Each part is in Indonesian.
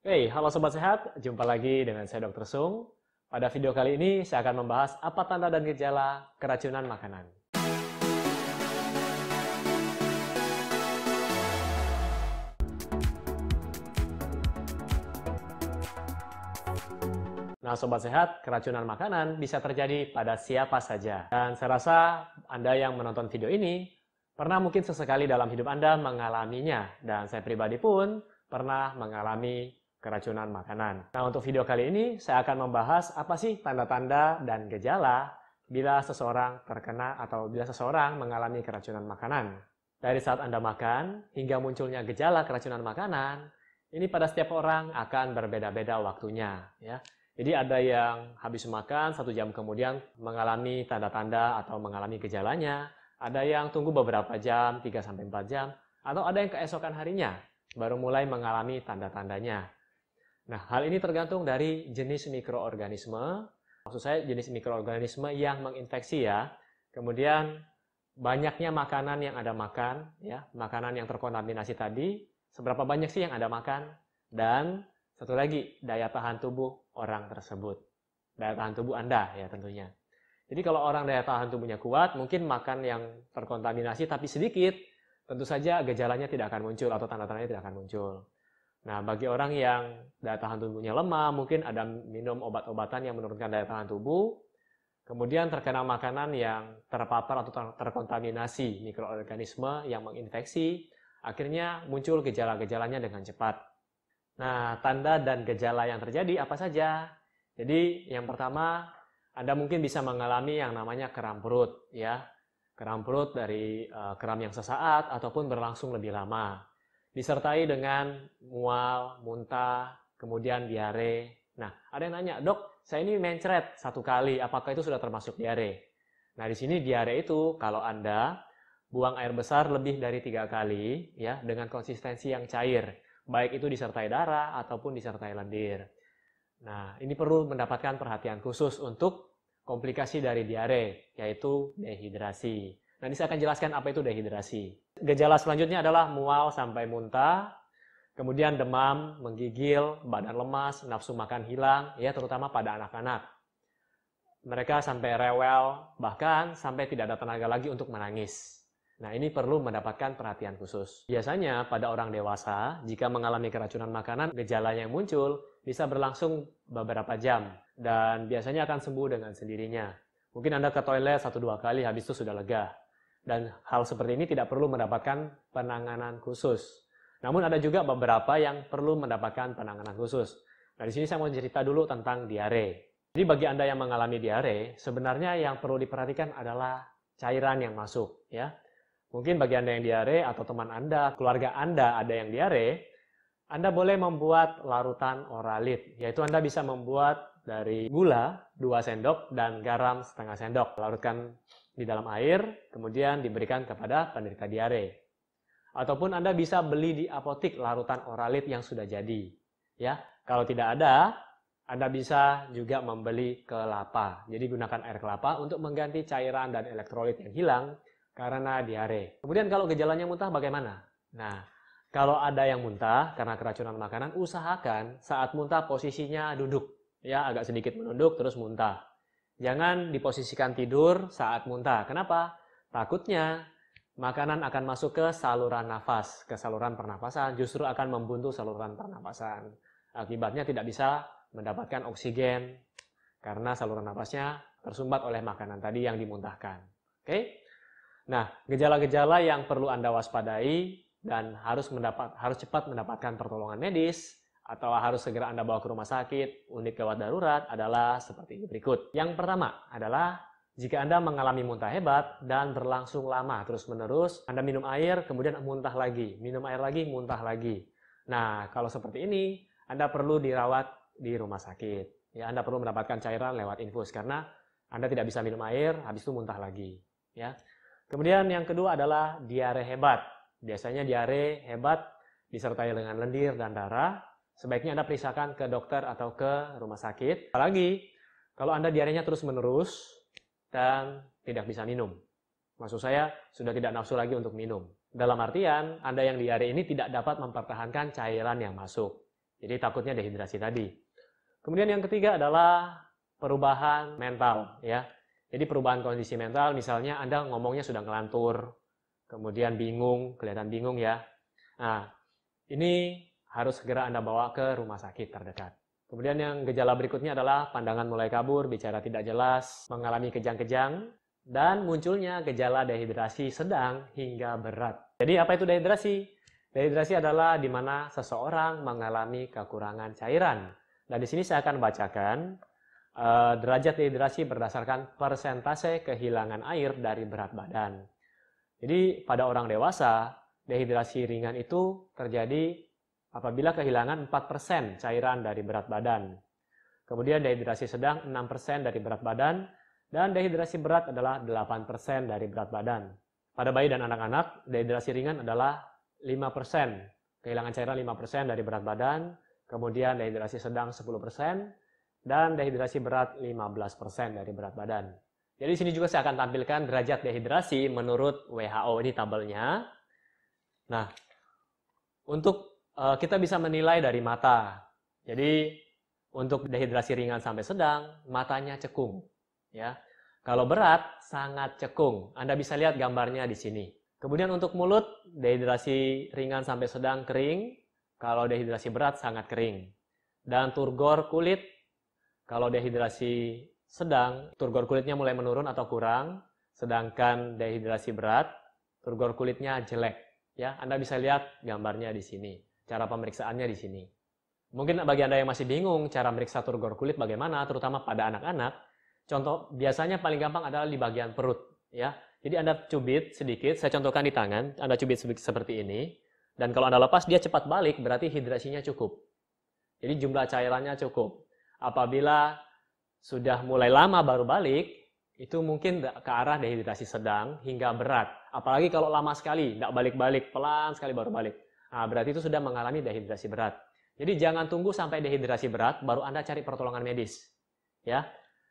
Hey, halo Sobat Sehat, jumpa lagi dengan saya Dr. Sung. Pada video kali ini saya akan membahas apa tanda dan gejala keracunan makanan. Nah, Sobat Sehat, keracunan makanan bisa terjadi pada siapa saja. Dan saya rasa Anda yang menonton video ini pernah mungkin sesekali dalam hidup Anda mengalaminya. Dan saya pribadi pun pernah mengalami keracunan makanan. Nah, untuk video kali ini saya akan membahas apa sih tanda-tanda dan gejala bila seseorang terkena atau bila seseorang mengalami keracunan makanan. Dari saat Anda makan hingga munculnya gejala keracunan makanan, ini pada setiap orang akan berbeda-beda waktunya. Ya. Jadi ada yang habis makan satu jam kemudian mengalami tanda-tanda atau mengalami gejalanya. Ada yang tunggu beberapa jam, 3-4 jam. Atau ada yang keesokan harinya baru mulai mengalami tanda-tandanya. Nah, hal ini tergantung dari jenis mikroorganisme. Maksud saya jenis mikroorganisme yang menginfeksi ya. Kemudian banyaknya makanan yang ada makan, ya, makanan yang terkontaminasi tadi, seberapa banyak sih yang ada makan, dan satu lagi, daya tahan tubuh orang tersebut. Daya tahan tubuh Anda ya tentunya. Jadi kalau orang daya tahan tubuhnya kuat, mungkin makan yang terkontaminasi tapi sedikit, tentu saja gejalanya tidak akan muncul atau tanda-tandanya tidak akan muncul. Nah, bagi orang yang daya tahan tubuhnya lemah, mungkin ada minum obat-obatan yang menurunkan daya tahan tubuh, kemudian terkena makanan yang terpapar atau terkontaminasi mikroorganisme yang menginfeksi, akhirnya muncul gejala-gejalanya dengan cepat. Nah, tanda dan gejala yang terjadi apa saja? Jadi, yang pertama, Anda mungkin bisa mengalami yang namanya kram perut, ya. Kram perut dari uh, kram yang sesaat ataupun berlangsung lebih lama. Disertai dengan mual, muntah, kemudian diare. Nah, ada yang nanya, dok, saya ini mencret satu kali, apakah itu sudah termasuk diare? Nah, di sini diare itu kalau Anda buang air besar lebih dari tiga kali, ya, dengan konsistensi yang cair baik itu disertai darah ataupun disertai lendir. Nah, ini perlu mendapatkan perhatian khusus untuk komplikasi dari diare, yaitu dehidrasi. Nanti saya akan jelaskan apa itu dehidrasi. Gejala selanjutnya adalah mual sampai muntah, kemudian demam, menggigil, badan lemas, nafsu makan hilang, ya terutama pada anak-anak. Mereka sampai rewel, bahkan sampai tidak ada tenaga lagi untuk menangis. Nah, ini perlu mendapatkan perhatian khusus. Biasanya pada orang dewasa, jika mengalami keracunan makanan, gejala yang muncul bisa berlangsung beberapa jam dan biasanya akan sembuh dengan sendirinya. Mungkin Anda ke toilet satu dua kali, habis itu sudah lega. Dan hal seperti ini tidak perlu mendapatkan penanganan khusus. Namun ada juga beberapa yang perlu mendapatkan penanganan khusus. Nah, di sini saya mau cerita dulu tentang diare. Jadi bagi Anda yang mengalami diare, sebenarnya yang perlu diperhatikan adalah cairan yang masuk, ya. Mungkin bagi Anda yang diare atau teman Anda, keluarga Anda ada yang diare, Anda boleh membuat larutan oralit, yaitu Anda bisa membuat dari gula 2 sendok dan garam setengah sendok. Larutkan di dalam air, kemudian diberikan kepada penderita diare. Ataupun Anda bisa beli di apotik larutan oralit yang sudah jadi. Ya, kalau tidak ada, Anda bisa juga membeli kelapa. Jadi gunakan air kelapa untuk mengganti cairan dan elektrolit yang hilang karena diare. Kemudian kalau gejalanya muntah bagaimana? Nah, kalau ada yang muntah karena keracunan makanan, usahakan saat muntah posisinya duduk. Ya, agak sedikit menunduk terus muntah. Jangan diposisikan tidur saat muntah. Kenapa? Takutnya makanan akan masuk ke saluran nafas, ke saluran pernapasan, justru akan membuntu saluran pernapasan. Akibatnya tidak bisa mendapatkan oksigen karena saluran nafasnya tersumbat oleh makanan tadi yang dimuntahkan. Oke? Nah, gejala-gejala yang perlu Anda waspadai dan harus mendapat harus cepat mendapatkan pertolongan medis atau harus segera Anda bawa ke rumah sakit, unit gawat darurat adalah seperti berikut. Yang pertama adalah jika Anda mengalami muntah hebat dan berlangsung lama terus-menerus, Anda minum air, kemudian muntah lagi, minum air lagi, muntah lagi. Nah, kalau seperti ini, Anda perlu dirawat di rumah sakit. Ya, Anda perlu mendapatkan cairan lewat infus karena Anda tidak bisa minum air, habis itu muntah lagi. Ya, Kemudian yang kedua adalah diare hebat. Biasanya diare hebat disertai dengan lendir dan darah. Sebaiknya Anda periksakan ke dokter atau ke rumah sakit. Apalagi kalau Anda diarenya terus-menerus dan tidak bisa minum. Maksud saya sudah tidak nafsu lagi untuk minum. Dalam artian, Anda yang diare ini tidak dapat mempertahankan cairan yang masuk. Jadi takutnya dehidrasi tadi. Kemudian yang ketiga adalah perubahan mental ya. Jadi perubahan kondisi mental misalnya Anda ngomongnya sudah ngelantur, kemudian bingung, kelihatan bingung ya. Nah, ini harus segera Anda bawa ke rumah sakit terdekat. Kemudian yang gejala berikutnya adalah pandangan mulai kabur, bicara tidak jelas, mengalami kejang-kejang, dan munculnya gejala dehidrasi sedang hingga berat. Jadi apa itu dehidrasi? Dehidrasi adalah di mana seseorang mengalami kekurangan cairan. Nah, di sini saya akan bacakan uh, derajat dehidrasi berdasarkan persentase kehilangan air dari berat badan. Jadi pada orang dewasa, dehidrasi ringan itu terjadi apabila kehilangan 4% cairan dari berat badan. Kemudian dehidrasi sedang 6% dari berat badan dan dehidrasi berat adalah 8% dari berat badan. Pada bayi dan anak-anak, dehidrasi ringan adalah 5%. Kehilangan cairan 5% dari berat badan, kemudian dehidrasi sedang 10%, dan dehidrasi berat 15% dari berat badan. Jadi sini juga saya akan tampilkan derajat dehidrasi menurut WHO ini tabelnya. Nah, untuk kita bisa menilai dari mata. Jadi untuk dehidrasi ringan sampai sedang, matanya cekung, ya. Kalau berat sangat cekung. Anda bisa lihat gambarnya di sini. Kemudian untuk mulut, dehidrasi ringan sampai sedang kering, kalau dehidrasi berat sangat kering. Dan turgor kulit, kalau dehidrasi sedang, turgor kulitnya mulai menurun atau kurang, sedangkan dehidrasi berat, turgor kulitnya jelek. Ya, Anda bisa lihat gambarnya di sini, cara pemeriksaannya di sini. Mungkin bagi Anda yang masih bingung cara meriksa turgor kulit bagaimana, terutama pada anak-anak, contoh biasanya paling gampang adalah di bagian perut, ya. Jadi Anda cubit sedikit, saya contohkan di tangan, Anda cubit seperti ini, dan kalau Anda lepas dia cepat balik, berarti hidrasinya cukup. Jadi jumlah cairannya cukup. Apabila sudah mulai lama baru balik, itu mungkin ke arah dehidrasi sedang hingga berat. Apalagi kalau lama sekali, tidak balik-balik, pelan sekali baru balik. Nah, berarti itu sudah mengalami dehidrasi berat. Jadi jangan tunggu sampai dehidrasi berat, baru Anda cari pertolongan medis. Ya,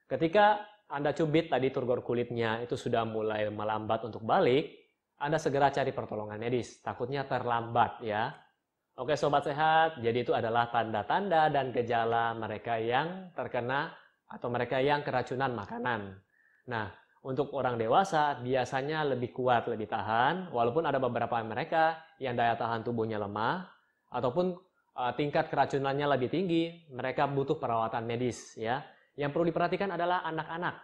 Ketika anda cubit tadi turgor kulitnya itu sudah mulai melambat untuk balik, Anda segera cari pertolongan medis. Takutnya terlambat ya. Oke sobat sehat, jadi itu adalah tanda-tanda dan gejala mereka yang terkena atau mereka yang keracunan makanan. Nah, untuk orang dewasa biasanya lebih kuat, lebih tahan, walaupun ada beberapa mereka yang daya tahan tubuhnya lemah ataupun uh, tingkat keracunannya lebih tinggi, mereka butuh perawatan medis ya. Yang perlu diperhatikan adalah anak-anak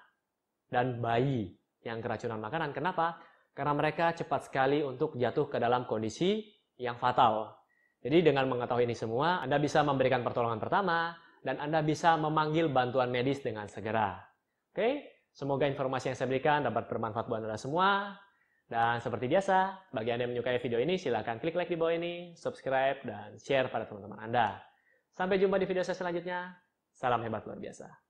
dan bayi yang keracunan makanan. Kenapa? Karena mereka cepat sekali untuk jatuh ke dalam kondisi yang fatal. Jadi dengan mengetahui ini semua, Anda bisa memberikan pertolongan pertama dan Anda bisa memanggil bantuan medis dengan segera. Oke, semoga informasi yang saya berikan dapat bermanfaat buat Anda semua. Dan seperti biasa, bagi Anda yang menyukai video ini, silahkan klik like di bawah ini, subscribe, dan share pada teman-teman Anda. Sampai jumpa di video saya selanjutnya. Salam hebat luar biasa.